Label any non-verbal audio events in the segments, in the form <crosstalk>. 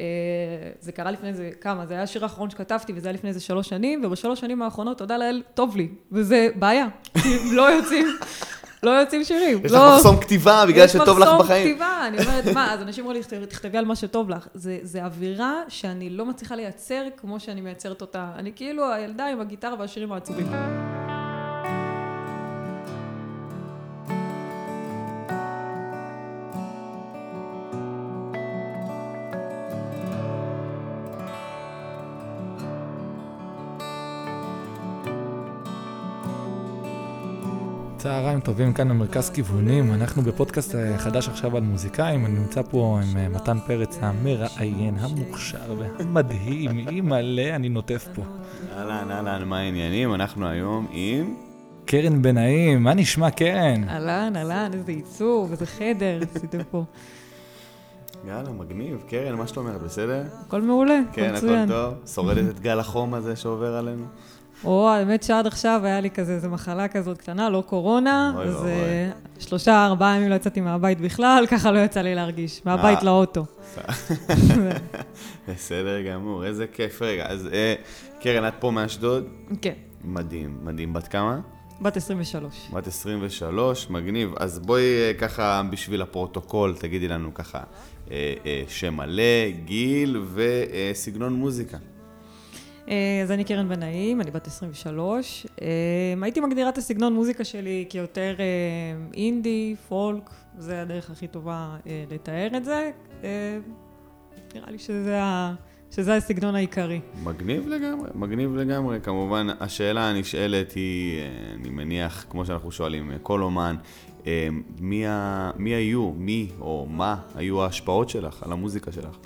אה, זה קרה לפני איזה כמה, זה היה השיר האחרון שכתבתי, וזה היה לפני איזה שלוש שנים, ובשלוש שנים האחרונות, תודה לאל, טוב לי, וזה בעיה. כי <laughs> לא יוצאים, לא יוצאים שירים. יש לא- לך מחסום כתיבה בגלל שטוב לך יש מחסום בחיים. כתיבה, אני אומרת, מה, אז אנשים אומרים לי, תכתבי על מה שטוב לך. זה, זה אווירה שאני לא מצליחה לייצר כמו שאני מייצרת אותה. אני כאילו הילדה עם הגיטרה והשירים העצובים. צהריים טובים כאן במרכז כיוונים, אנחנו בפודקאסט אה, חדש עכשיו על מוזיקאים, אני נמצא פה עם אה, מתן פרץ המראיין, המוכשר והמדהים, אימא'לה, אני נוטף פה. אהלן, אהלן, מה העניינים? אנחנו היום עם... קרן בנאים, מה נשמע קרן? אהלן, אהלן, איזה עיצוב, איזה חדר, <laughs> עשיתם פה. יאללה, מגניב. קרן, מה שאת אומרת, בסדר? הכל מעולה, כן, הכל הכל מצוין. טוב? שורדת את גל החום הזה שעובר עלינו? או, האמת שעד עכשיו היה לי כזה, איזו מחלה כזאת קטנה, לא קורונה, אוי אז. אה, שלושה, ארבעה ימים לא יצאתי מהבית בכלל, <laughs> ככה לא יצא לי להרגיש, מהבית אה. לאוטו. <laughs> בסדר גמור, איזה כיף. רגע, אז אה, קרן, את פה מאשדוד? כן, מדהים, מדהים. בת כמה? בת 23. בת 23, מגניב. אז בואי ככה, בשביל הפרוטוקול, תגידי לנו ככה, שם מלא, גיל וסגנון מוזיקה. אה, אז אני קרן בן נעים, אני בת 23. אה, הייתי מגדירה את הסגנון מוזיקה שלי כיותר אה, אינדי, פולק, זה הדרך הכי טובה לתאר את זה. אה, נראה לי שזה, ה, שזה הסגנון העיקרי. מגניב לגמרי, מגניב לגמרי. כמובן, השאלה הנשאלת היא, אני מניח, כמו שאנחנו שואלים, כל אומן, מי, ה... מי היו, מי או מה היו ההשפעות שלך על המוזיקה שלך?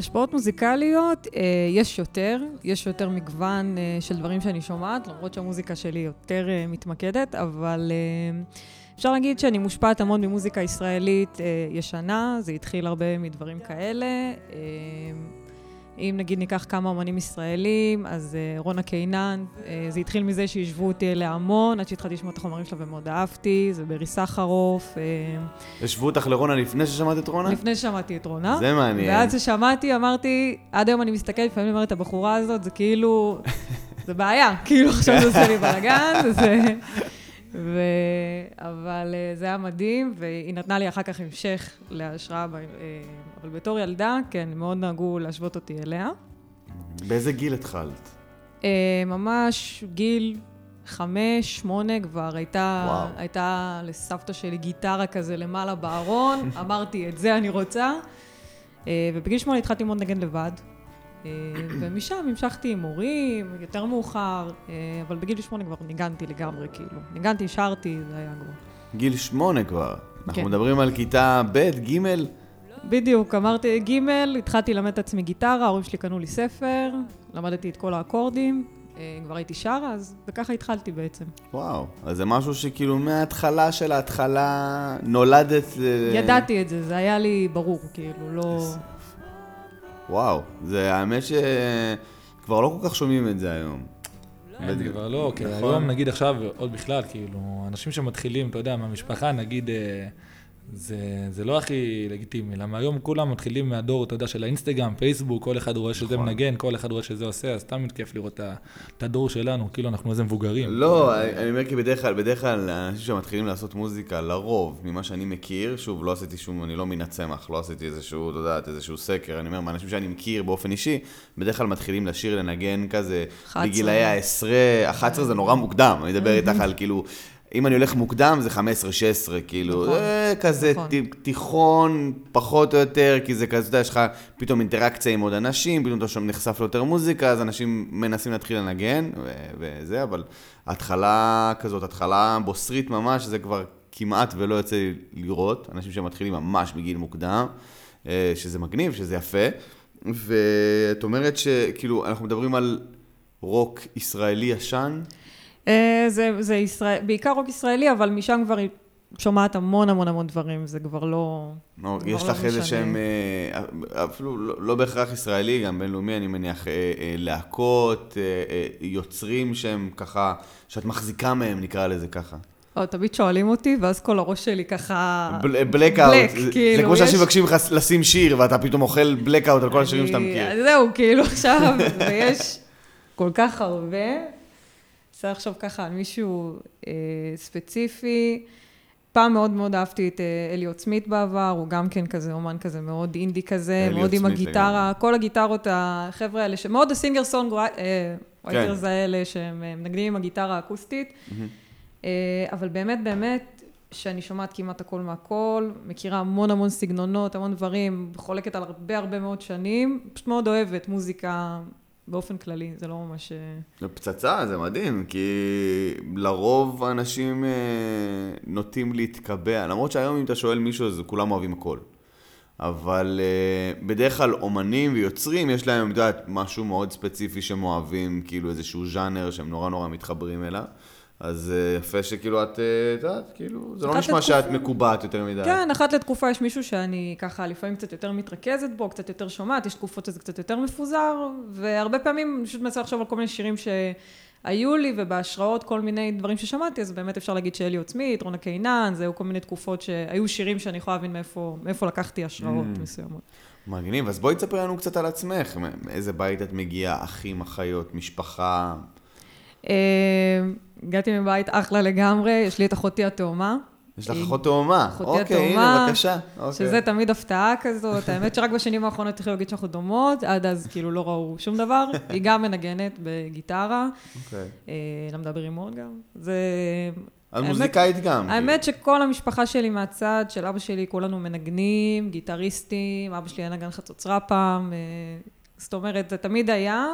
השפעות מוזיקליות, אה, יש יותר, יש יותר מגוון אה, של דברים שאני שומעת, למרות שהמוזיקה שלי יותר אה, מתמקדת, אבל אה, אפשר להגיד שאני מושפעת המון ממוזיקה ישראלית אה, ישנה, זה התחיל הרבה מדברים כאלה. אה, אם נגיד ניקח כמה אמנים ישראלים, אז אה, רונה קינן, אה, זה התחיל מזה שהשוו אותי אליה המון, עד שהתחלתי לשמוע את החומרים שלה ומאוד אהבתי, זה ברי סחרוף, אה, השוו אותך לרונה לפני ששמעת את רונה? לפני ששמעתי את רונה. זה מעניין. ואז ששמעתי, אמרתי, עד היום אני מסתכלת, לפעמים אני אומרת, הבחורה הזאת, זה כאילו, <laughs> זה בעיה, כאילו עכשיו זה עושה לי בלאגן, זה... ו... אבל זה היה מדהים, והיא נתנה לי אחר כך המשך להשראה, ב... אבל בתור ילדה, כן, מאוד נהגו להשוות אותי אליה. באיזה גיל התחלת? אה, ממש גיל חמש, שמונה כבר הייתה, וואו. הייתה לסבתא שלי גיטרה כזה למעלה בארון, <laughs> אמרתי, את זה אני רוצה. אה, ובגיל שמונה התחלתי ללמוד נגן לבד. אה, ומשם המשכתי עם מורים, יותר מאוחר, אבל בגיל שמונה כבר ניגנתי לגמרי, כאילו. ניגנתי, שרתי, זה היה כבר. גיל שמונה כבר. אנחנו כן. מדברים על כיתה ב', ג', בדיוק, אמרתי ג', התחלתי ללמד את עצמי גיטרה, ההורים שלי קנו לי ספר, למדתי את כל האקורדים, אה, כבר הייתי שרה, אז וככה התחלתי בעצם. וואו. אז זה משהו שכאילו מההתחלה של ההתחלה נולדת... ידעתי את זה, זה היה לי ברור, כאילו, לא... וואו. זה האמת שכבר לא כל כך שומעים את זה היום. זה כבר לא, כי נכון. היום נגיד עכשיו, עוד בכלל, כאילו, אנשים שמתחילים, אתה יודע, מהמשפחה, נגיד, אה, זה, זה לא הכי לגיטימי, למה היום כולם מתחילים מהדור, אתה יודע, של האינסטגרם, פייסבוק, כל אחד רואה שזה נכון. מנגן, כל אחד רואה שזה עושה, אז תמיד כיף לראות את הדור שלנו, כאילו אנחנו איזה מבוגרים. לא, אני אני אומר כי בדרך כלל, בדרך כלל האנשים שמתחילים לעשות מוזיקה, לרוב, ממה שאני מכיר, שוב, לא עשיתי שום, אני לא מן הצמח, לא עשיתי איזשהו, אתה יודעת, איזשהו סקר, אני אומר, מהאנשים שאני מכיר באופן אישי, בדרך כלל מתחילים לשיר, לנגן כזה, 11. בגילאי ה-10, 11 זה נורא מוקדם, אני מדבר איתך על כאילו... אם אני הולך מוקדם זה 15-16, כאילו, נכון, אה, כזה נכון. תיכון, פחות או יותר, כי זה כזה, אתה יודע, יש לך פתאום אינטראקציה עם עוד אנשים, פתאום אתה שם נחשף ליותר מוזיקה, אז אנשים מנסים להתחיל לנגן, וזה, אבל התחלה כזאת, התחלה בוסרית ממש, זה כבר כמעט ולא יוצא לי לראות, אנשים שמתחילים ממש מגיל מוקדם, אה, שזה מגניב, שזה יפה, ואת אומרת שכאילו, אנחנו מדברים על רוק ישראלי ישן, זה, זה ישראל, בעיקר רוק ישראלי, אבל משם כבר שומעת המון המון המון דברים, זה כבר לא... נו, כבר יש לא לך איזה. שהם, אה, אפילו לא לא בהכרח ישראלי, גם בינלאומי, אני מניח, אה, אה, להקות, אה, אה, יוצרים שהם ככה, שאת מחזיקה מהם, נקרא לזה ככה. או, תמיד שואלים אותי, ואז כל הראש שלי ככה... בלקאוט. בלק, זה כאילו, כמו שאנשים מבקשים לך לשים שיר, ואתה פתאום אוכל בלקאוט על כל השירים שאתה מכיר. זהו, כאילו עכשיו, ויש כל כך הרבה. צריך לחשוב ככה על מישהו אה, ספציפי. פעם מאוד מאוד אהבתי את אה, אליוט סמית בעבר, הוא גם כן כזה אומן כזה מאוד אינדי כזה, מאוד עם הגיטרה, כל הגיטרות, החבר'ה האלה, שמאוד הסינגר סונג רייטרס האלה, שהם אה, מנגנים עם הגיטרה האקוסטית. אה, אבל באמת, באמת, שאני שומעת כמעט הכל מהכל, מכירה המון המון סגנונות, המון דברים, חולקת על הרבה הרבה מאוד שנים, פשוט מאוד אוהבת מוזיקה באופן כללי, זה לא ממש... אה, זה פצצה, זה מדהים, כי לרוב האנשים אה, נוטים להתקבע, למרות שהיום אם אתה שואל מישהו, אז כולם אוהבים הכל. אבל אה, בדרך כלל אומנים ויוצרים, יש להם, את יודעת, משהו מאוד ספציפי שהם אוהבים, כאילו איזשהו ז'אנר שהם נורא נורא מתחברים אליו. אז אה, יפה שכאילו את, אה, את יודעת, כאילו, זה לא נשמע שאת לתקופה. מקובעת יותר מדי. כן, אחת לתקופה יש מישהו שאני ככה לפעמים קצת יותר מתרכזת בו, קצת יותר שומעת, יש תקופות שזה קצת יותר מפוזר, והרבה פעמים אני פשוט מנסה לחשוב על כל מיני שירים שהיו לי, ובהשראות כל מיני דברים ששמעתי, אז באמת אפשר להגיד שאלי עוצמית, רונה קינן, זה היו כל מיני תקופות שהיו שירים שאני יכולה להבין מאיפה, מאיפה לקחתי השראות Mm. מסוימות. מגניב, אז בואי תספרי לנו קצת על עצמך, מאיזה בית את מגיעה, אחים, אחיות, משפחה. אה, הגעתי מבית אחלה לגמרי, יש לי את אחותי התאומה. יש לך אחות תאומה. אחותי אוקיי, הנה, התאומה, בבקשה. אוקיי. שזה תמיד הפתעה כזאת, <laughs> האמת שרק בשנים האחרונות התחילו להגיד שאנחנו דומות, עד אז כאילו לא ראו שום דבר. <laughs> היא גם מנגנת בגיטרה, אוקיי. אה, למדה ברימון גם. זה... האמת- מוזיקאית גם. האמת שכל המשפחה שלי מהצד של אבא שלי, כולנו מנגנים, גיטריסטים, אבא שלי היה נגן חצוצרה פעם, אה, זאת אומרת, זה תמיד היה,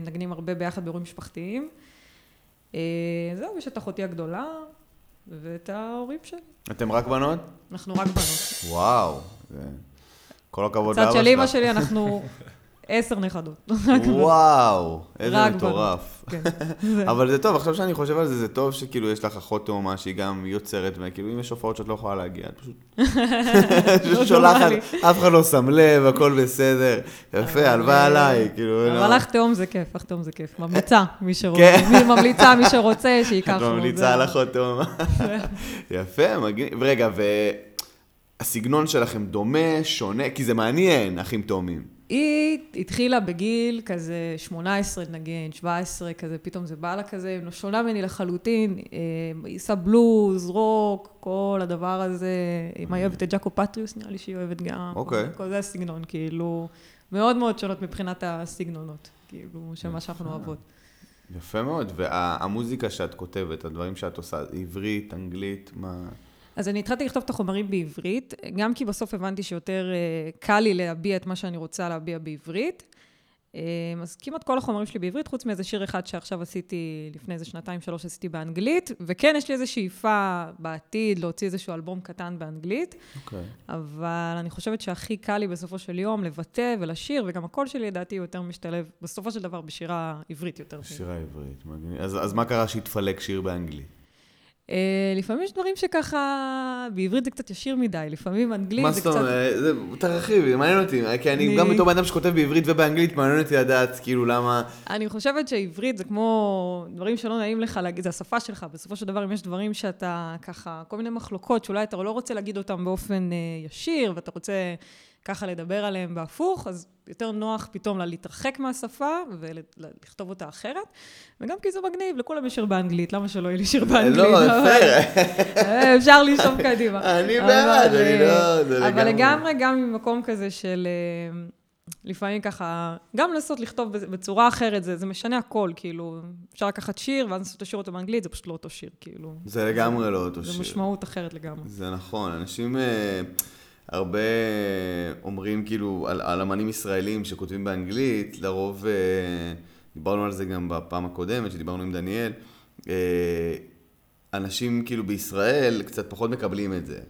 מנגנים הרבה ביחד באירועים משפחתיים. אה, זהו, יש את אחותי הגדולה ואת ההורים שלי. אתם רק בנות? אנחנו רק בנות. וואו. כל הכבוד לאבא שלך. של אימא שלי אנחנו עשר נכדות. <laughs> וואו, איזה מטורף. כן. <laughs> אבל זה טוב, עכשיו שאני חושב על זה, זה טוב שכאילו יש לך אחות תאומה שהיא גם יוצרת, וכאילו אם יש הופעות שאת לא יכולה להגיע, את פשוט... <laughs> פשוט שולחת. אף אחד לא שם לב, הכל בסדר. יפה, אבל, הלוואי אה, עליי, כאילו... לא. אבל אח תאום זה כיף, אח תאום זה כיף. ממליצה, מי שרוצה. כן. ממליצה, מי שרוצה, שייקח את. ממליצה על אחות תאומה. יפה, מגניב. רגע, והסגנון שלכם דומה, שונה, כי זה מעניין, אחים תאומים. היא התחילה בגיל כזה 18 נגן, 17, כזה, פתאום זה בא לה כזה, שונה ממני לחלוטין. אה, היא עושה בלוז, רוק, כל הדבר הזה. אם היא אוהבת את ג'אקו פטריוס, נראה לי שהיא אוהבת גם. אוקיי. כל זה הסגנון, כאילו, מאוד מאוד שונות מבחינת הסגנונות, כאילו, של מה שאנחנו אוהבות. יפה מאוד, והמוזיקה שאת כותבת, הדברים שאת עושה, עברית, אנגלית, מה... אז אני התחלתי לכתוב את החומרים בעברית, גם כי בסוף הבנתי שיותר אה, קל לי להביע את מה שאני רוצה להביע בעברית. אה, אז כמעט כל החומרים שלי בעברית, חוץ מאיזה שיר אחד שעכשיו עשיתי, לפני איזה שנתיים, שלוש עשיתי באנגלית, וכן, יש לי איזו שאיפה בעתיד להוציא איזשהו אלבום קטן באנגלית, אוקיי. אבל אני חושבת שהכי קל לי בסופו של יום לבטא ולשיר, וגם הקול שלי, לדעתי, יותר משתלב בסופו של דבר בשירה עברית יותר. שירה עברית, מגניב. אז, אז מה קרה שהתפלק שיר באנגלית? אה, לפעמים יש דברים שככה, בעברית זה קצת ישיר מדי, לפעמים אנגלית מה זה זאת קצת... אומרת? זה- תרחיבי, מעניין אותי, כי אני אני- גם בתור בן אדם שכותב בעברית ובאנגלית, מעניין אותי לדעת כאילו למה... אני חושבת שעברית זה כמו דברים שלא נעים לך להגיד, זה השפה שלך. בסופו של דבר, אם יש דברים שאתה ככה, כל מיני מחלוקות שאולי אתה לא רוצה להגיד אותם באופן אה, ישיר, ואתה רוצה ככה לדבר עליהם בהפוך, אז יותר נוח פתאום לה להתרחק מהשפה ולכתוב אותה אחרת. וגם כי זה מגניב, לכולם יש שיר באנגלית, למה שלא יהיה לי שיר באנגלית? לא, אבל- פייר. אה, אפשר לשאוף קדימה. <laughs> אני בעד, אה, אני לא... זה אבל לגמרי, גם ממקום כזה של... אה, לפעמים ככה, גם לנסות לכתוב בצ- בצורה אחרת, זה, זה משנה הכל, כאילו, אפשר לקחת שיר ואז לנסות לשיר אותו באנגלית, זה פשוט לא אותו שיר, כאילו. זה לגמרי לא אותו זה שיר. משמעות אחרת לגמרי. זה נכון, אנשים אה, הרבה אומרים כאילו על, על אמנים ישראלים שכותבים באנגלית, לרוב, אה, דיברנו על זה גם בפעם הקודמת שדיברנו עם דניאל, אה, אנשים כאילו בישראל קצת פחות מקבלים את זה,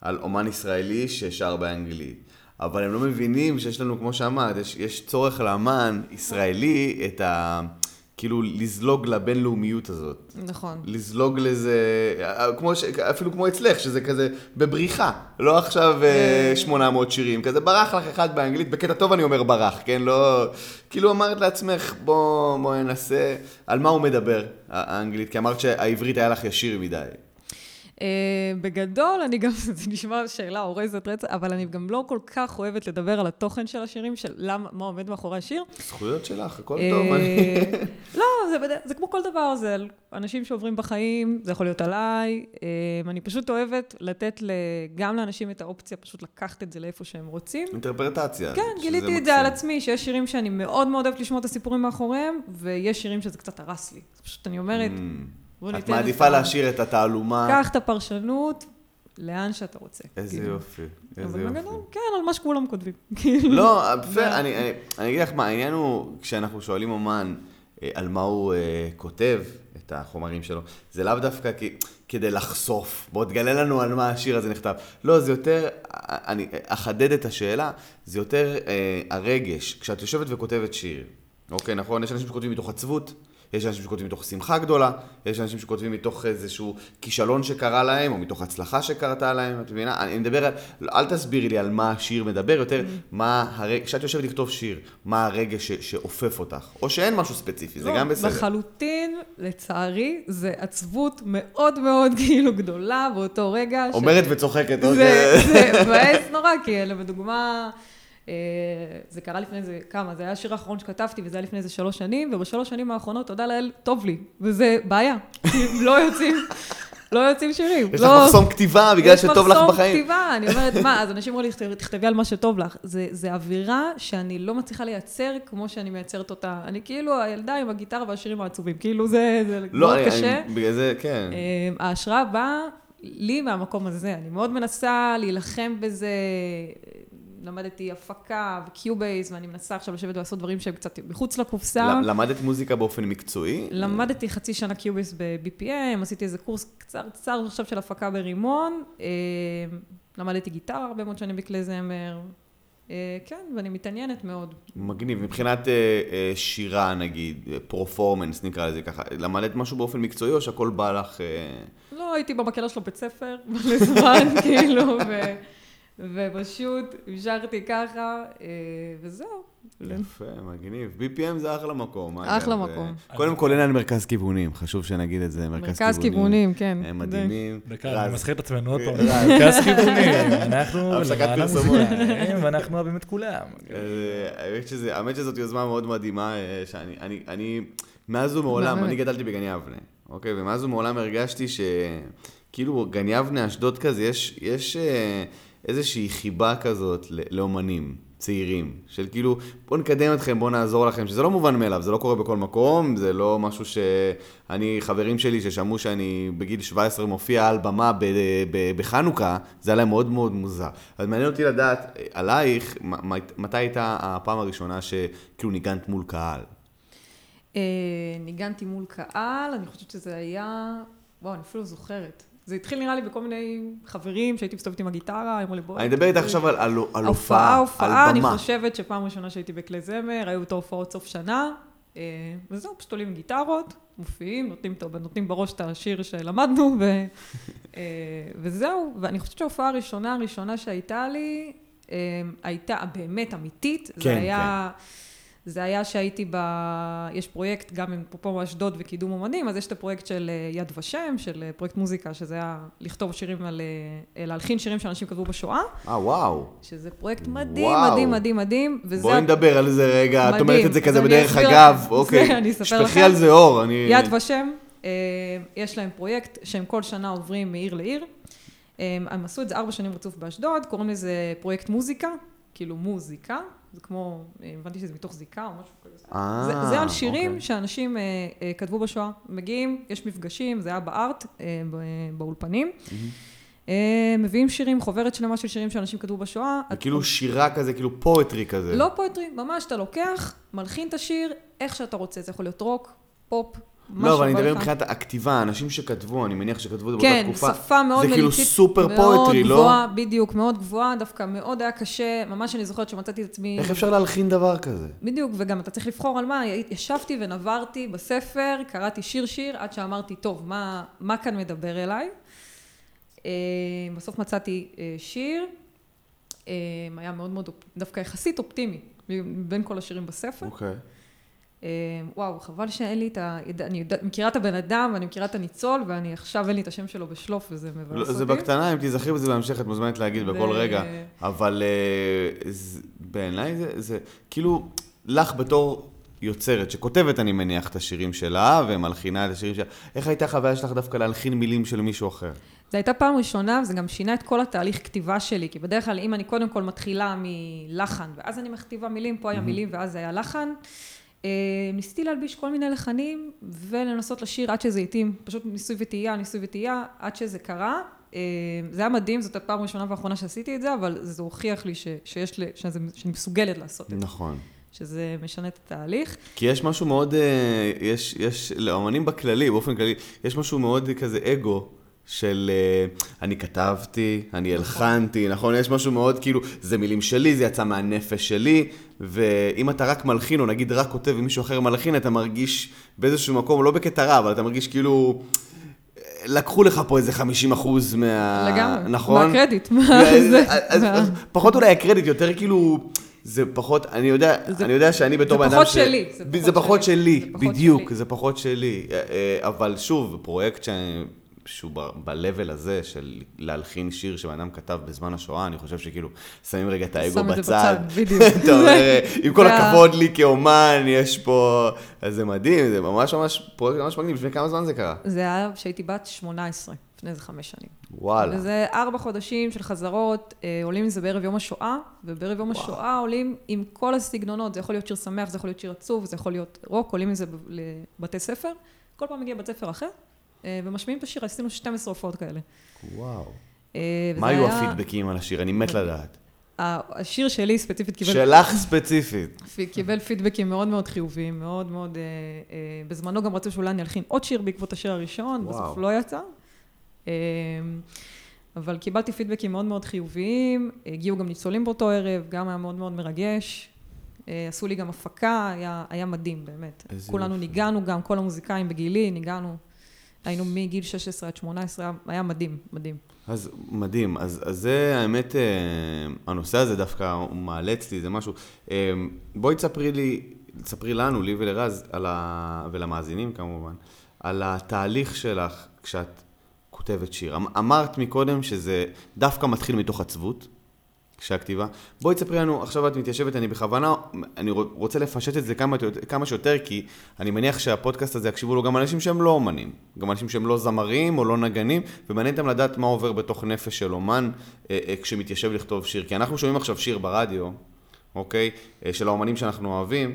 על אומן ישראלי ששר באנגלית. אבל הם לא מבינים שיש לנו, כמו שאמרת, יש, יש צורך לאמן ישראלי את ה... כאילו לזלוג לבינלאומיות הזאת. נכון. לזלוג לזה, כמו ש... אפילו כמו אצלך, שזה כזה בבריחה, לא עכשיו אה, 800 שירים, כזה ברח לך אחד באנגלית, בקטע טוב אני אומר ברח, כן? לא... כאילו אמרת לעצמך, בוא, בוא ננסה, על מה הוא מדבר, האנגלית? כי אמרת שהעברית היה לך ישיר מדי. אה, בגדול, אני גם, <laughs> זה נשמע שאלה אורזת רצח, אבל אני גם לא כל כך אוהבת לדבר על התוכן של השירים, של למה, מה עומד מאחורי השיר. זכויות שלך, הכל אה, טוב. אני- <laughs> לא, זה, בד- זה כמו כל דבר, זה על אנשים שעוברים בחיים, זה יכול להיות עליי. אה, אני פשוט אוהבת לתת גם לאנשים את האופציה פשוט לקחת את זה לאיפה שהם רוצים. אינטרפרטציה. כן, גיליתי את זה על. עצמי, שיש שירים שאני מאוד מאוד אוהבת לשמוע את הסיפורים מאחוריהם, ויש שירים שזה קצת הרס לי. פשוט אני אומרת, Mm. בוא ניתן... מעדיפה את ה- להשאיר את התעלומה. קח את הפרשנות לאן שאתה רוצה. איזה כאילו. יופי, איזה אבל יופי. בגדול, כן, על מה שכולם כותבים. לא, <laughs> בסדר, אני, אני, אני אגיד לך מה, העניין הוא, כשאנחנו שואלים אומן אה, על מה הוא אה, כותב את החומרים שלו, זה לאו דווקא כי, כדי לחשוף, בוא תגלה לנו על מה השיר הזה נכתב. לא, זה יותר, אני אחדד את השאלה, זה יותר אה, הרגש. כשאת יושבת וכותבת שיר, אוקיי, נכון? יש אנשים שכותבים מתוך עצבות. יש אנשים שכותבים מתוך שמחה גדולה, יש אנשים שכותבים מתוך איזשהו כישלון שקרה להם, או מתוך הצלחה שקרתה להם, את מבינה? אני מדבר על, אל תסבירי לי על מה השיר מדבר, יותר מה הרגע, כשאת יושבת לכתוב שיר, מה הרגע ש, שאופף אותך, או שאין משהו ספציפי, זה לא, גם בסדר. לחלוטין, לצערי, זה עצבות מאוד מאוד <laughs> כאילו גדולה באותו רגע. אומרת וצוחקת, זה, אוקיי. זה <laughs> מבאס נורא, כי לדוגמה, זה קרה לפני איזה, כמה, זה היה השיר האחרון שכתבתי, וזה היה לפני איזה שלוש שנים, ובשלוש שנים האחרונות, תודה לאל, טוב לי, וזה בעיה. כי <laughs> לא יוצאים, לא יוצאים שירים. יש לא- לך מחסום כתיבה בגלל שטוב לך יש בחיים. מחסום כתיבה, אני אומרת, מה, אז אנשים אומרים לי, "תכתבי- תכתבי על מה שטוב לך. זה, זה אווירה שאני לא מצליחה לייצר כמו שאני מייצרת אותה. אני כאילו הילדה עם הגיטרה והשירים העצובים, כאילו זה, זה לא, מאוד אני- קשה. אני- בגלל זה, כן. אה, ההשראה באה לי מהמקום הזה. אני מאוד מנסה להילחם בזה. למדתי הפקה ו Cubase, ואני מנסה עכשיו לשבת ולעשות דברים שהם קצת מחוץ לקופסה. למדת מוזיקה באופן מקצועי? למדתי חצי שנה Cubase ב-BPM, עשיתי איזה קורס קצר קצר עכשיו של הפקה ברימון. אה, למדתי גיטרה הרבה מאוד שנים בכלי זמר. אה, כן, ואני מתעניינת מאוד. מגניב. מבחינת אה, שירה, נגיד, performance, נקרא לזה ככה, למדת משהו באופן מקצועי, או שהכל בא לך... לא, הייתי במקהלה שלו בית ספר, <laughs> מלא זמן, <laughs> כאילו, ו... ופשוט המשכתי ככה, אה, וזהו. יפה, מגניב. BPM זה אחלה מקום. אחלה אגב. מקום. אה, קודם כל, אין לנו מרכז כיוונים, חשוב שנגיד את זה, מרכז כיוונים. מרכז כיוונים, כן. הם מדהימים. דקה. אני מסחיר את עצמנו עוד פעם. מרכז כיוונים, אנחנו <laughs> הפסקת פרסומות. ואנחנו אוהבים את כולם. אה, האמת שזאת יוזמה מאוד מדהימה, אה, שאני, אני, אני, מאז ומעולם. אני גדלתי בגן יבנה, אוקיי? ומאז ומעולם הרגשתי שכאילו גן יבנה, אשדוד כזה, יש, יש אה, איזושהי חיבה כזאת לאומנים. צעירים, של כאילו, בואו נקדם אתכם, בואו נעזור לכם, שזה לא מובן מאליו, זה לא קורה בכל מקום, זה לא משהו שאני, חברים שלי ששמעו שאני בגיל 17 מופיע על במה ב- ב- בחנוכה, זה היה להם מאוד מאוד מוזר. אז מעניין אותי לדעת, אה, עלייך, מתי הייתה הפעם הראשונה שכאילו ניגנת מול קהל? אה, ניגנתי מול קהל, אני חושבת שזה היה... וואו, אני אפילו לא זוכרת. זה התחיל נראה לי בכל מיני חברים שהייתי מסתובבת עם הגיטרה, אמרו לי בואי... אני מדבר איתך עכשיו על- על על הופעה, הופעה, הופעה, על אני במה. חושבת שפעם ראשונה שהייתי בכלי זמר, היו את ההופעות סוף שנה, אה, וזהו, פשוט עולים עם גיטרות, מופיעים, נותנים, נותנים בראש את השיר שלמדנו, ו, <laughs> אה, וזהו. ואני חושבת שההופעה הראשונה הראשונה שהייתה לי, אה, הייתה באמת אמיתית. כן, זה היה... זה היה שהייתי ב... יש פרויקט, גם עם אפרופו אשדוד וקידום אומנים, אז יש את הפרויקט של אה, יד ושם, של אה, פרויקט מוזיקה, שזה היה לכתוב שירים על... אה, להלחין שירים שאנשים כתבו בשואה. אה, וואו. שזה פרויקט מדהים, וואו. מדהים, מדהים, מדהים. וזה בואי נדבר על זה רגע, את מדהים. אומרת את זה כזה בדרך אגב. אוקיי. <laughs> אני אספר שפכי לכם. על זה אור, אני... יד ושם, יש להם פרויקט שהם כל שנה עוברים מעיר לעיר. הם עשו את זה ארבע שנים רצוף באשדוד, קוראים לזה פרויקט מוזיקה, כאילו מוזיקה, זה כמו, אה, הבנתי שזה מתוך זיקה או משהו כזה. אה, זה, זה על שירים אוקיי. שאנשים אה, אה, כתבו בשואה. מגיעים, יש מפגשים, זה היה בארט, אה, ב- באולפנים. אה, מביאים שירים, חוברת שלמה של שירים שאנשים כתבו בשואה. זה את- כאילו שירה כזה, כאילו poetry כזה. לא poetry, ממש אתה לוקח, מלחין את השיר, איך שאתה רוצה, זה יכול להיות רוק, פופ, לא, אבל אני מדבר. מבחינת הכתיבה, אנשים שכתבו, אני מניח שכתבו את זה באותה כן, תקופה. שפה מאוד זה מליצית. כאילו סופר מאוד פואטרי, לא? גבוהה, בדיוק, מאוד גבוהה, דווקא מאוד היה קשה, ממש אני זוכרת שמצאתי את עצמי... איך אפשר להלחין דבר כזה? בדיוק, וגם אתה צריך לבחור על מה, ישבתי ונברתי בספר, קראתי שיר-שיר, עד שאמרתי, טוב, מה, מה כאן מדבר אליי? אה, בסוף מצאתי אה, שיר, אה, היה מאוד מאוד, דווקא יחסית אופטימי, בין כל השירים בספר. אוקיי. אה, וואו, חבל שאין לי את ה... אני יודע, מכירה את הבן אדם, ואני מכירה את הניצול, ואני עכשיו אין לי את השם שלו בשלוף, וזה מבאס לא, אותי. זה בקטנה, אם תיזכרי בזה בהמשך, את מוזמנת להגיד בכל רגע. אבל אה, בעיניי זה, זה כאילו, לך בתור יוצרת, שכותבת, אני מניח, את השירים שלה, ומלחינה את השירים שלה, איך הייתה החוויה שלך דווקא להלחין מילים של מישהו אחר? זו הייתה פעם ראשונה, וזה גם שינה את כל התהליך כתיבה שלי, כי בדרך כלל, אם אני קודם כל מתחילה מלחן, ואז אני מכתיבה מילים, פה היה מילים ואז היה לחן, ניסיתי להלביש כל מיני לחנים, ולנסות לשיר עד שזה התאים, פשוט ניסוי וטעייה, ניסוי וטעייה, עד שזה קרה. אה, זה היה מדהים, זאת הפעם הראשונה והאחרונה שעשיתי את זה, אבל זה הוכיח לי ש, שיש לי, שזה, שאני מסוגלת לעשות את זה, נכון. שזה משנה את התהליך. כי יש משהו מאוד, אה, יש, יש, לאמנים בכללי, באופן כללי, יש משהו מאוד כזה אגו. של אה, אני כתבתי, אני הלחנתי, נכון? יש משהו מאוד כאילו, זה מילים שלי, זה יצא מהנפש שלי, ואם אתה רק מלחין, או נגיד רק כותב ומישהו אחר מלחין, אתה מרגיש באיזשהו מקום, לא בקטע רע, אבל אתה מרגיש כאילו, אה, לקחו לך פה איזה 50 אחוז מה... לגמרי. נכון? מהקרדיט. פחות אולי הקרדיט, יותר כאילו, זה פחות, אני יודע, זה- אני יודע שאני בתור בן אדם פחות ש- שלי, זה זה פחות שלי. זה פחות בדיוק, שלי. זה פחות שלי. אבל שוב, פרויקט שאני- שהוא ב-level הזה של להלחין שיר שבן אדם כתב בזמן השואה, אני חושב שכאילו, שמים רגע את האגו שם את זה בצד. בצד, <laughs> בדיוק. אתה אומר, עם כל ה- הכבוד לי כאומן, יש פה... אז זה מדהים, זה ממש ממש פרויקט ממש מגניב. לפני כמה זמן זה קרה? זה היה כשהייתי בת 18, לפני איזה חמש שנים. וואלה. וזה ארבע חודשים של חזרות, אה, עולים עם זה בערב יום השואה, ובערב יום השואה עולים עם כל הסגנונות, זה יכול להיות שיר שמח, זה יכול להיות שיר עצוב, זה יכול להיות רוק, עולים עם זה ב- לבתי ספר, כל פעם מגיע בית ספר אחר, ומשמיעים את השיר, עשינו 12 הופעות כאלה. וואו. אה, מה היו היה- הפידבקים על השיר? אני מת לדעת. השיר שלי ספציפית קיבל... שלך ספציפית. <laughs> פי- קיבל פידבקים מאוד מאוד חיוביים, מאוד מאוד... אה, אה, בזמנו גם רצו שאולי אני אלחין עוד שיר בעקבות השיר הראשון, וואו. בסוף לא יצא. אה, אבל קיבלתי פידבקים מאוד מאוד חיוביים, הגיעו גם ניצולים באותו ערב, גם היה מאוד מאוד מרגש. אה, עשו לי גם הפקה, היה, היה מדהים, באמת. כולנו יופי. ניגענו גם, כל המוזיקאים בגילי, ניגענו. היינו מגיל 16 עד 18, היה- מדהים, מדהים. אז מדהים, אז, אז זה האמת, אה, הנושא הזה דווקא, מעלה אצלי איזה משהו. אה, בואי תספרי לי, תספרי לנו, לי ולרז, ה... ולמאזינים כמובן, על התהליך שלך כשאת כותבת שיר. אמ- אמרת מקודם שזה דווקא מתחיל מתוך עצבות, כשהכתיבה. בואי תספרי לנו, עכשיו את מתיישבת, אני בכוונה, אני רוצ- רוצה לפשט את זה כמה, כמה שיותר, כי אני מניח שהפודקאסט הזה יקשיבו לו גם אנשים שהם לא אומנים, גם אנשים שהם לא זמרים או לא נגנים, ומעניין אותם לדעת מה עובר בתוך נפש של אומן אה, אה, כשמתיישב לכתוב שיר. כי אנחנו שומעים עכשיו שיר ברדיו, אוקיי? אה, של האומנים שאנחנו אוהבים.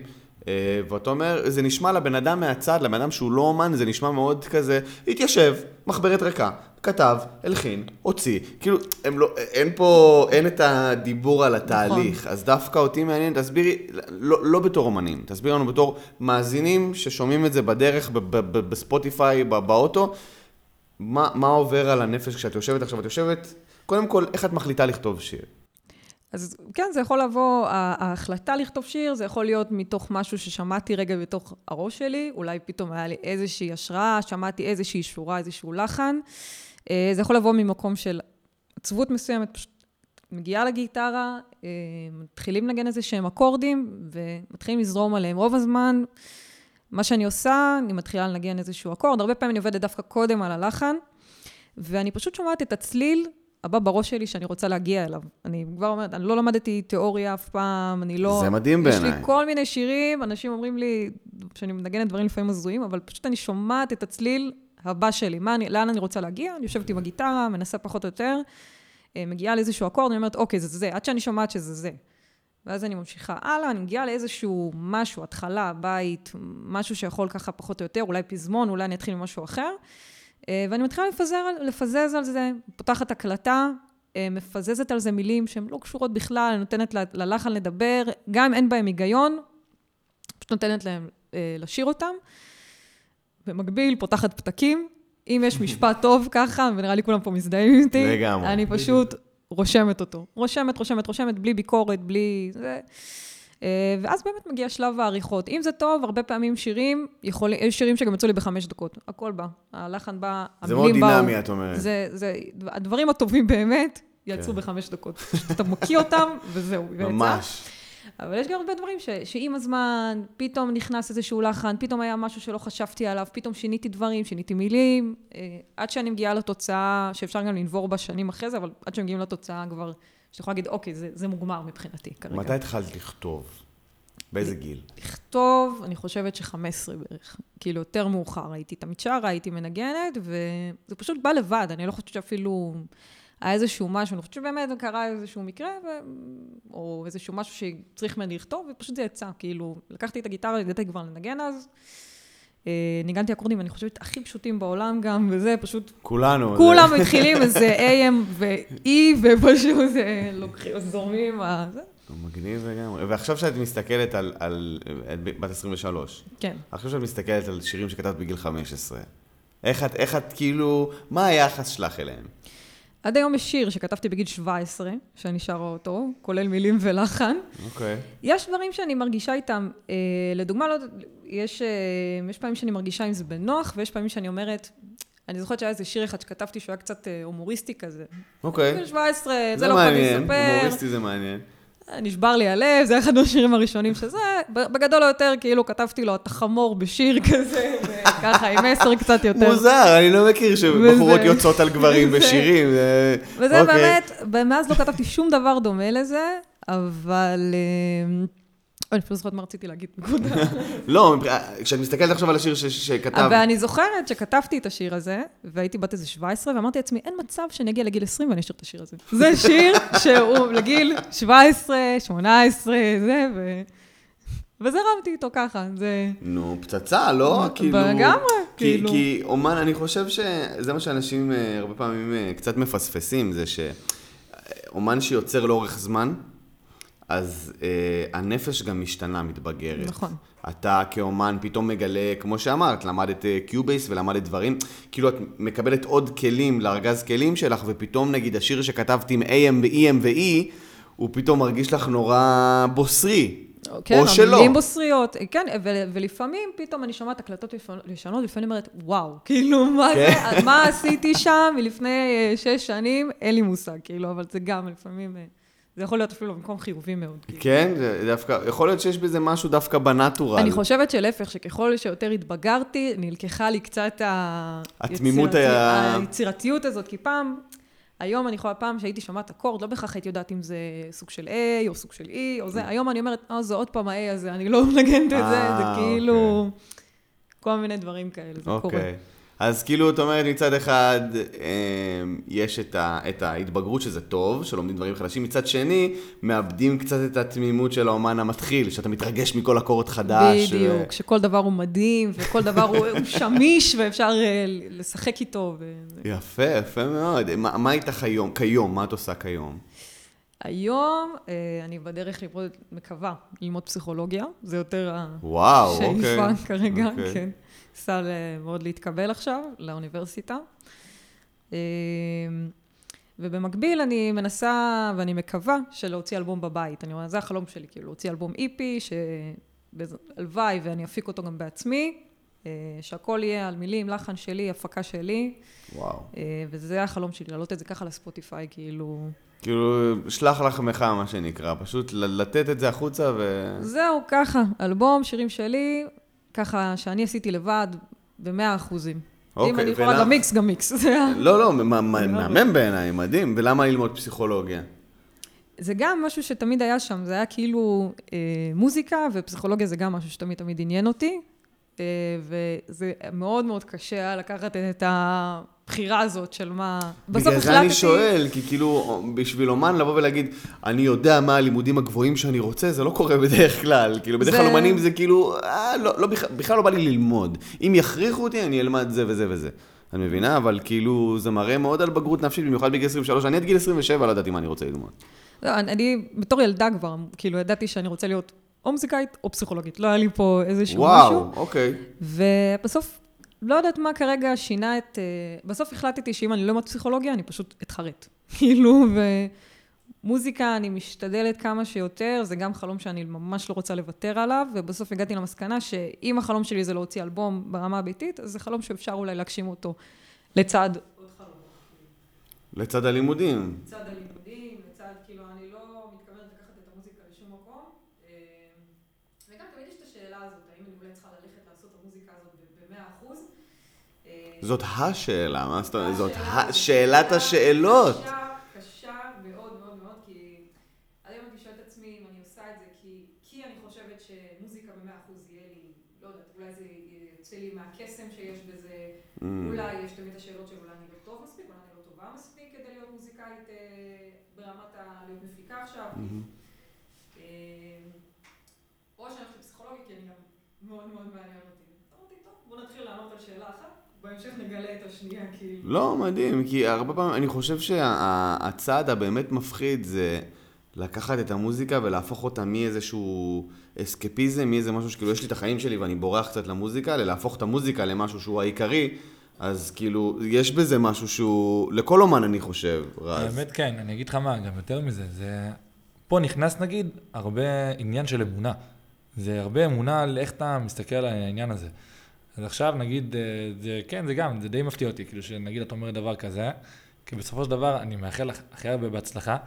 ואתה אומר, זה נשמע לבן אדם מהצד, לבן אדם שהוא לא אומן, זה נשמע מאוד כזה, התיישב, מחברת ריקה, כתב, הלחין, הוציא. כאילו, הם לא, אין פה, אין את הדיבור על התהליך. נכון. אז דווקא אותי מעניין, תסבירי, לא, לא בתור אומנים, תסבירי לנו בתור מאזינים ששומעים את זה בדרך, ב- ב- ב- בספוטיפיי, ב- באוטו, מה, מה עובר על הנפש כשאת יושבת עכשיו? את יושבת, קודם כל, איך את מחליטה לכתוב שיר? אז כן, זה יכול לבוא, ההחלטה לכתוב שיר, זה יכול להיות מתוך משהו ששמעתי רגע בתוך הראש שלי, אולי פתאום היה לי איזושהי השראה, שמעתי איזושהי שורה, איזשהו לחן. אה, זה יכול לבוא ממקום של עצבות מסוימת, פשוט מגיעה לגיטרה, אה, מתחילים לנגן איזה שהם אקורדים, ומתחילים לזרום עליהם. רוב הזמן, מה שאני עושה, אני מתחילה לנגן איזשהו אקורד, הרבה פעמים אני עובדת דווקא קודם על הלחן, ואני פשוט שומעת את הצליל הבא בראש שלי שאני רוצה להגיע אליו. אני כבר אומרת, אני לא למדתי תיאוריה אף פעם, אני לא... זה מדהים יש בעיניי. לי כל מיני שירים, אנשים אומרים לי שאני מנגנת דברים לפעמים הזויים, אבל פשוט אני שומעת את הצליל הבא שלי. מה אני, לאן אני רוצה להגיע? אני יושבת עם הגיטרה, מנסה פחות או יותר, אה, מגיעה לאיזשהו אקורד, אני אומרת, אוקיי, זה זה, עד שאני שומעת שזה זה. ואז אני ממשיכה הלאה, אני מגיעה לאיזשהו משהו, התחלה, בית, משהו שיכול ככה פחות או יותר, אולי פזמון, אולי אני אתחיל עם משהו אחר. אה, ואני מתחילה לפזר, לפזז על זה, פותחת הקלטה, אה, מפזזת על זה מילים שהן לא קשורות בכלל, אני נותנת ללחן לדבר, גם אם אין בהם היגיון, פשוט נותנת להם לשיר אותם. במקביל, פותחת פתקים. אם יש משפט טוב ככה, ונראה לי כולם פה מזדהים איתי, לגמרי. אני פשוט רושמת אותו. רושמת, רושמת, רושמת, בלי ביקורת, בלי... זה. אה, ואז באמת מגיע שלב העריכות. אם זה טוב, הרבה פעמים שירים, יכול... יש שירים שגם יצאו לי בחמש דקות. הכל בא. הלחן בא, זה מאוד המילים באו. דינמי, את אומרת. זה, זה, הדברים הטובים באמת יצאו כן. בחמש דקות. אתה מוקיא אותם, וזהו. ויצא. אבל יש גם הרבה דברים ש, שעם הזמן, פתאום נכנס איזשהו לחן, פתאום היה משהו שלא חשבתי עליו, פתאום שיניתי דברים, שיניתי מילים, אה, עד שאני מגיעה לתוצאה, שאפשר גם לנבור בה שנים אחרי זה, אבל עד שמגיעים לתוצאה כבר, שאתה יכול להגיד, אוקיי, זה, זה מוגמר מבחינתי כרגע. מתי התחלת לכתוב? באיזה גיל? לכתוב, אני חושבת ש-15 בערך. כאילו, יותר מאוחר הייתי תמיד שרה, הייתי מנגנת, וזה פשוט בא לבד, אני לא חושבת שאפילו היה איזשהו משהו, אני חושבת שבאמת קרה איזשהו מקרה, ו... או איזשהו משהו שצריך ממני לכתוב, ופשוט זה יצא, כאילו, לקחתי את הגיטרה, ידעתי כבר לנגן אז. אה, ניגנתי אקורדים, אני חושבת, הכי פשוטים בעולם גם, וזה פשוט... כולנו. כולם זה... מתחילים איזה AM ו-E, ופשוט אה, לוקחים, זורמים, זה. מגניב לגמרי. ועכשיו שאת מסתכלת על, על, את בת 23. כן. עכשיו שאת מסתכלת על שירים שכתבת בגיל 15, איך את, איך את כאילו, מה היחס שלך אליהם? עד היום יש שיר שכתבתי בגיל 17, שאני שרה אותו, כולל מילים ולחן. אוקיי. Okay. יש דברים שאני מרגישה איתם, אה, לדוגמה, לא, יש, אה, יש פעמים שאני מרגישה עם זה בנוח, ויש פעמים שאני אומרת, אני זוכרת שהיה איזה שיר אחד שכתבתי שהוא היה קצת אה, הומוריסטי כזה. אוקיי. בגיל 17, זה, זה לא יכול לספר. זה מעניין, הומוריסטי זה מעניין. נשבר לי הלב, זה אחד השירים הראשונים שזה, בגדול או יותר, כאילו כתבתי לו, אתה חמור בשיר <laughs> כזה, וככה, עם מסר קצת יותר. מוזר, אני לא מכיר שבחורות יוצאות על גברים בשירים. וזה אוקיי. באמת, ומאז לא כתבתי שום דבר דומה לזה, אבל... אה, אני פשוט זוכרת מה רציתי להגיד, נקודה. <laughs> לא, כשאת מסתכלת עכשיו על השיר שכתב... אבל אני זוכרת שכתבתי את השיר הזה, והייתי בת איזה 17, ואמרתי לעצמי, אין מצב שאני אגיע לגיל 20 ואני אשאיר את השיר הזה. <laughs> זה שיר שהוא לגיל 17, 18, זה, ו... וזרמתי איתו ככה, זה... נו, פצצה, לא? כאילו... לגמרי, כאילו... כי אומן, אני חושב שזה מה שאנשים אה, הרבה פעמים אה, קצת מפספסים, זה שאומן שיוצר לאורך זמן, אז אה, הנפש גם משתנה, מתבגרת. נכון. אתה כאומן פתאום מגלה, כמו שאמרת, למדת Cubase ולמדת דברים, כאילו את מקבלת עוד כלים לארגז כלים שלך, ופתאום נגיד השיר שכתבתי עם Am ו-Em ו-E, הוא פתאום מרגיש לך נורא בוסרי. כן, או שלא. המילים בוסריות, כן, ו- ולפעמים פתאום אני שומעת הקלטות ישנות, לפעמים אומרת, וואו, <laughs> כאילו, מה כן. זה, מה עשיתי שם מלפני אה, שש שנים, אין לי מושג, כאילו, אבל זה גם לפעמים... זה יכול להיות אפילו במקום חיובי מאוד. כאילו. כן, זה דווקא, יכול להיות שיש בזה משהו דווקא בנטורל. אני חושבת שלהפך, שככל שיותר התבגרתי, נלקחה לי קצת התמימות היה... היצירתיות הזאת, כי פעם, היום אני יכולה, פעם שהייתי שומעת אקורד, לא בהכרח הייתי יודעת אם זה סוג של A או סוג של E או זה. היום אני אומרת, אה, זה עוד פעם ה-A הזה, אני לא מנגנת את זה, זה אה, כאילו... אוקיי. כל מיני דברים כאלה, זה קורה. אז כאילו, את אומרת, מצד אחד, אמ, יש את, ה, את ההתבגרות שזה טוב, שלומדים דברים חדשים, מצד שני, מאבדים קצת את התמימות של האומן המתחיל, שאתה מתרגש מכל אקורד חדש. בדיוק, ו... שכל דבר הוא מדהים, וכל דבר הוא, הוא שמיש, ואפשר uh, לשחק איתו. ו... יפה, יפה מאוד. מה, מה איתך היום, כיום? מה את עושה כיום? היום uh, אני בדרך ללמוד, מקווה, ללמוד פסיכולוגיה, זה יותר השאיפה אוקיי. כרגע, אוקיי. כן. מנסה מאוד להתקבל עכשיו לאוניברסיטה. אמ, ובמקביל אני מנסה ואני מקווה שלהוציא אלבום בבית. אני אומרת, זה החלום שלי, כאילו, להוציא אלבום איפי, שהלוואי ואני אפיק אותו גם בעצמי, אה, שהכל יהיה על מילים, לחן שלי, הפקה שלי. וואו. אה, וזה החלום שלי, להעלות את זה ככה לספוטיפיי, כאילו... כאילו, שלח לחמך, מה שנקרא, פשוט לתת את זה החוצה ו... זהו, ככה, אלבום, שירים שלי, ככה שאני עשיתי לבד במאה אחוזים. אוקיי, אם אני יכולה גם מיקס, גם מיקס. <laughs> לא, לא, מהמם בעיניי, מדהים. ולמה ללמוד פסיכולוגיה? זה גם משהו שתמיד היה שם, זה היה כאילו אה, מוזיקה, ופסיכולוגיה זה גם משהו שתמיד תמיד עניין אותי. אה, וזה מאוד מאוד קשה היה לקחת את הבחירה הזאת של מה... בסוף החלטתי... בגלל זה אני שואל, כי כאילו, בשביל אומן לבוא ולהגיד, אני יודע מה הלימודים הגבוהים שאני רוצה, זה לא קורה בדרך כלל. כאילו, בדרך כלל זה... אומנים זה כאילו, אה, לא, לא, בכלל לא בא לי ללמוד. אם יכריחו אותי, אני אלמד זה וזה וזה. את מבינה? אבל כאילו, זה מראה מאוד על בגרות נפשית, במיוחד בגיל 23. אני עד גיל 27 לא ידעתי מה אני רוצה ללמוד. לא, אני בתור ילדה כבר, כאילו, ידעתי שאני רוצה להיות או מוזיקאית או פסיכולוגית. לא היה לי פה איזשהו וואו, משהו. וואו, אוקיי. ובסוף, לא יודעת מה כרגע שינה את... Uh, בסוף החלטתי שאם אני לא אלמד פסיכולוגיה, אני פשוט אתחרט. <laughs> כאילו, ומוזיקה, אני משתדלת כמה שיותר, זה גם חלום שאני ממש לא רוצה לוותר עליו, ובסוף הגעתי למסקנה שאם החלום שלי זה להוציא אלבום ברמה הביתית, אז זה חלום שאפשר אולי להגשים אותו לצד... לצד הלימודים. לצד הלימודים, לצד, כאילו, אני לא מתכוונת לקחת את המוזיקה לשום מקום. הזאת, האם אני אולי צריכה ללכת לעשות את המוזיקה הזאת במאה אחוז. זאת השאלה, מה זאת אומרת? זאת שאלת השאלות. קשה, קשה מאוד מאוד מאוד, כי עד היום אני שואלת את עצמי אם אני עושה את זה כי, כי אני חושבת שמוזיקה במאה אחוז יהיה לי, לא יודעת, אולי זה יוצא לי מהקסם שיש בזה. אולי יש תמיד השאלות של אולי אני לא טוב מספיק, אולי אני לא טובה מספיק כדי להיות מוזיקאית אה, ברמת ה... להיות מפיקה עכשיו. מהמם. אה, או שאני הולכת לפסיכולוגיה, כי אני גם מאוד מאוד מעניין אותי. אמרתי, טוב, בוא נתחיל לענות על שאלה אחת, בהמשך נגלה את השנייה, כאילו. לא, מדהים, כי הרבה פעמים, אני חושב שהצעד הבאמת מפחיד זה לקחת את המוזיקה ולהפוך אותה מאיזשהו אסקפיזם, מאיזה משהו שכאילו יש לי את החיים שלי ואני בורח קצת למוזיקה, ללהפוך את המוזיקה למשהו שהוא העיקרי, אז כאילו, יש בזה משהו שהוא, לכל אומן אני חושב, רז. האמת כן, אני אגיד לך מה, גם יותר מזה, זה... פה נכנס נגיד הרבה עניין של אמונה. זה הרבה אמונה על איך אתה מסתכל על העניין הזה. אז עכשיו נגיד, אה, זה, כן, זה גם, זה די מפתיע אותי, כאילו שנגיד את אומרת דבר כזה, כי בסופו של דבר אני מאחל לך הכי הרבה בהצלחה,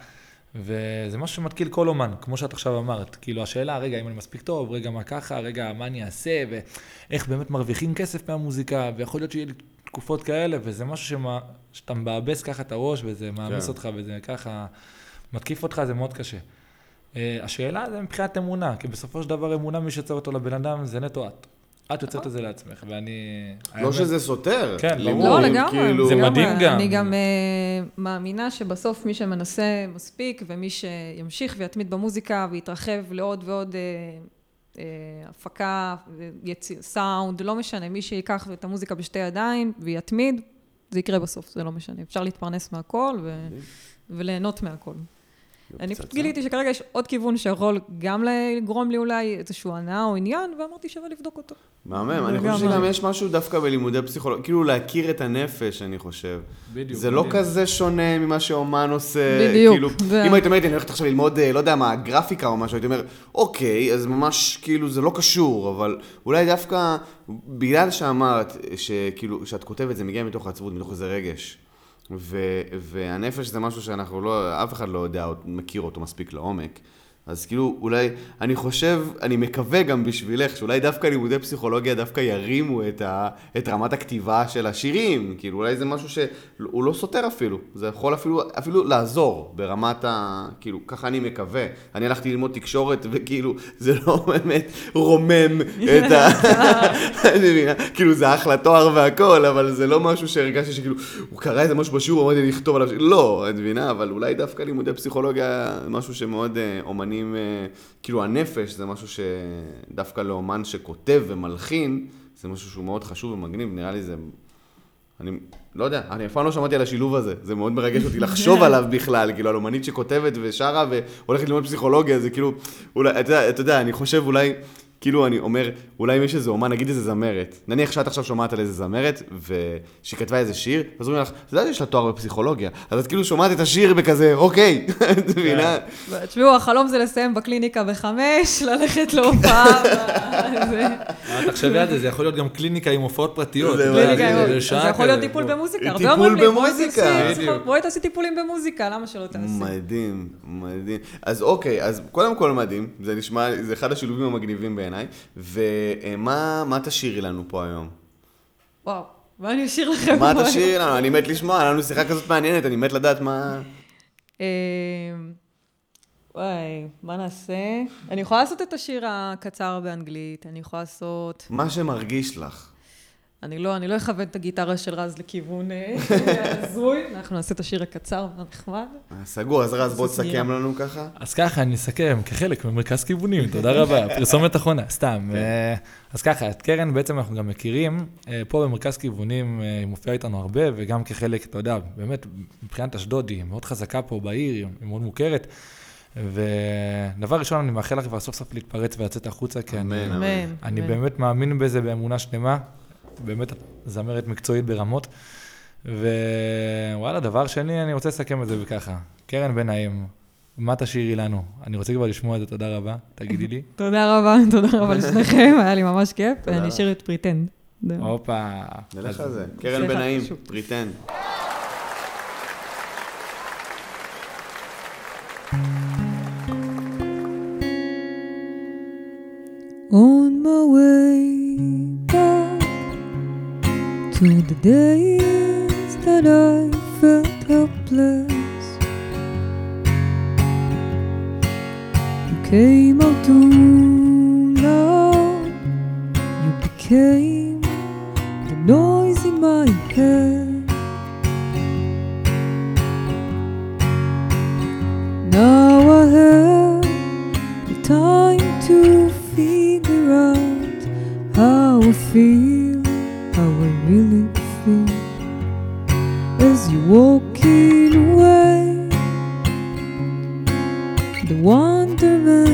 וזה משהו שמתקיל כל אומן, כמו שאת עכשיו אמרת. כאילו השאלה, רגע, אם אני מספיק טוב, רגע, מה ככה, רגע, מה אני אעשה, ואיך באמת מרוויחים כסף מהמוזיקה, ויכול להיות שיהיה לי תקופות כאלה, וזה משהו שמה, שאתה מבאבס ככה את הראש, וזה מעמיס כן. אותך, וזה ככה מתקיף אותך, זה מאוד קשה. אה, השאלה זה מבחינת אמונה, כי בסופו של דבר אמונה, מי שיוצר אותו לבן אדם זה נטו את. את יוצרת את זה לעצמך, ואני... לא האמת- שזה סותר. כן, ברור. לא, לגמרי. כאילו- זה לגמרי. מדהים גם. אני גם אה, מאמינה שבסוף מי שמנסה מספיק, ומי שימשיך ויתמיד במוזיקה ויתרחב לעוד ועוד אה, אה, הפקה, סאונד, לא משנה, מי שיקח את המוזיקה בשתי ידיים ויתמיד, זה יקרה בסוף, זה לא משנה. אפשר להתפרנס מהכל ו... וליהנות מהכל. אני פשוט. גיליתי שכרגע יש עוד כיוון שיכול גם לגרום לי אולי איזושהי הנאה או עניין, ואמרתי שווה לבדוק אותו. מהמם, אני חושב. שגם יש משהו דווקא בלימודי פסיכולוגיה, כאילו להכיר את הנפש, אני חושב. בדיוק. זה לא. כזה שונה ממה שאומן עושה. בדיוק. כאילו, אם היית אומרת, אני הולכת עכשיו ללמוד, אה, לא יודע מה, גרפיקה או משהו, הייתי אומר, אוקיי, אז ממש, כאילו, זה לא קשור, אבל אולי דווקא, בגלל שאמרת, שכאילו, שאת כותבת, זה מגיע מתוך העצבות, מתוך איזה רגש. ו- והנפש זה משהו שאנחנו לא, אף אחד לא יודע, מכיר אותו מספיק לעומק. אז כאילו, אולי, אני חושב, אני מקווה גם בשבילך, שאולי דווקא לימודי פסיכולוגיה דווקא ירימו את, ה, את רמת הכתיבה של השירים. כאילו, אולי זה משהו שהוא לא סותר אפילו. זה יכול אפילו, אפילו לעזור ברמת ה... כאילו, ככה אני מקווה. אני הלכתי ללמוד תקשורת, וכאילו, זה לא <laughs> באמת רומם את ה... <laughs> אני מבינה, כאילו, זה אחלה תואר והכל, אבל זה לא משהו שהרגשתי שכאילו, הוא קרא איזה משהו בשיעור, אמרתי לכתוב עליו, לא, את מבינה, אבל אולי דווקא לימודי פסיכולוגיה, משהו שמאוד אה, אומנים, אה, כאילו הנפש זה משהו שדווקא לאומן שכותב ומלחין, זה משהו שהוא מאוד חשוב ומגניב, נראה לי זה... אני לא יודע, אני אף פעם לא שמעתי על השילוב הזה, זה מאוד מרגש אותי לחשוב <laughs> עליו בכלל, כאילו על אומנית שכותבת ושרה והולכת ללמוד פסיכולוגיה, זה כאילו, אולי, אתה אתה יודע, אני חושב אולי, כאילו אני אומר, אולי אם יש איזה אומן, נגיד איזה זמרת, נניח שאת עכשיו שומעת על איזה זמרת, ושהיא כתבה איזה שיר, אז אומרים לך, אתה יודע שיש לה תואר בפסיכולוגיה, אז את כאילו שומעת את השיר בכזה, אוקיי, <laughs> את מבינה? תשמעו, החלום זה לסיים בקליניקה בחמש, <laughs> ללכת להופעה. <laughs> זה- אה, תחשבי על זה, זה יכול להיות גם קליניקה עם הופעות פרטיות. זה יכול להיות כזה, טיפול. במוזיקה. טיפול לי, בואי במוזיקה. בואי תעשי טיפולים במוזיקה, למה שלא תעשי? מדהים, מדהים. אז אוקיי, אז קודם כל מדהים, זה נשמע, זה אחד השילובים המגניבים בעיניי, ומה מה תשאירי לנו פה היום? וואו, מה אני אשאיר לכם? מה פה? תשאירי לנו? אני מת לשמוע, היה לנו שיחה כזאת מעניינת, אני מת לדעת מה... אה, וואי, מה נעשה? אני יכולה לעשות את השיר הקצר באנגלית, אני יכולה לעשות... מה שמרגיש לך. אני לא, אני לא אכוון את הגיטרה של רז לכיוון אה, הזוי, <laughs> אנחנו נעשה את השיר הקצר והנחמד. סגור, אז רז, בוא. תסכם לנו ככה. אז ככה, אני אסכם כחלק ממרכז כיוונים, תודה רבה, <laughs> פרסומת אחרונה, סתם. אה, אז ככה, את קרן בעצם אנחנו גם מכירים, אה, פה במרכז כיוונים היא מופיעה איתנו הרבה, וגם כחלק, אתה יודע, באמת, מבחינת אשדוד היא מאוד חזקה פה בעיר, היא מאוד מוכרת. ודבר ראשון, אני מאחל לך כבר סוף סוף להתפרץ ולצאת החוצה, כי אני, אמן. אמן. אני אמן. באמת מאמין בזה באמונה שלמה, באמת זמרת מקצועית ברמות. ווואלה, דבר שני, אני רוצה לסכם את זה ככה. קרן בן נעים, מה תשאירי לנו? אני רוצה כבר לשמוע את זה, תודה רבה, תגידי לי. <laughs> תודה רבה, תודה רבה <laughs> לשניכם, היה לי ממש כיף. אני אשאיר את Pretend. הופה. נלך על זה. קרן בן נעים, פריטנד. On my way through the days that I felt helpless. You came out to loud, you became the noise in my head. Now I have the time to figure out how I feel how I really feel as you're walking away. The wonderment.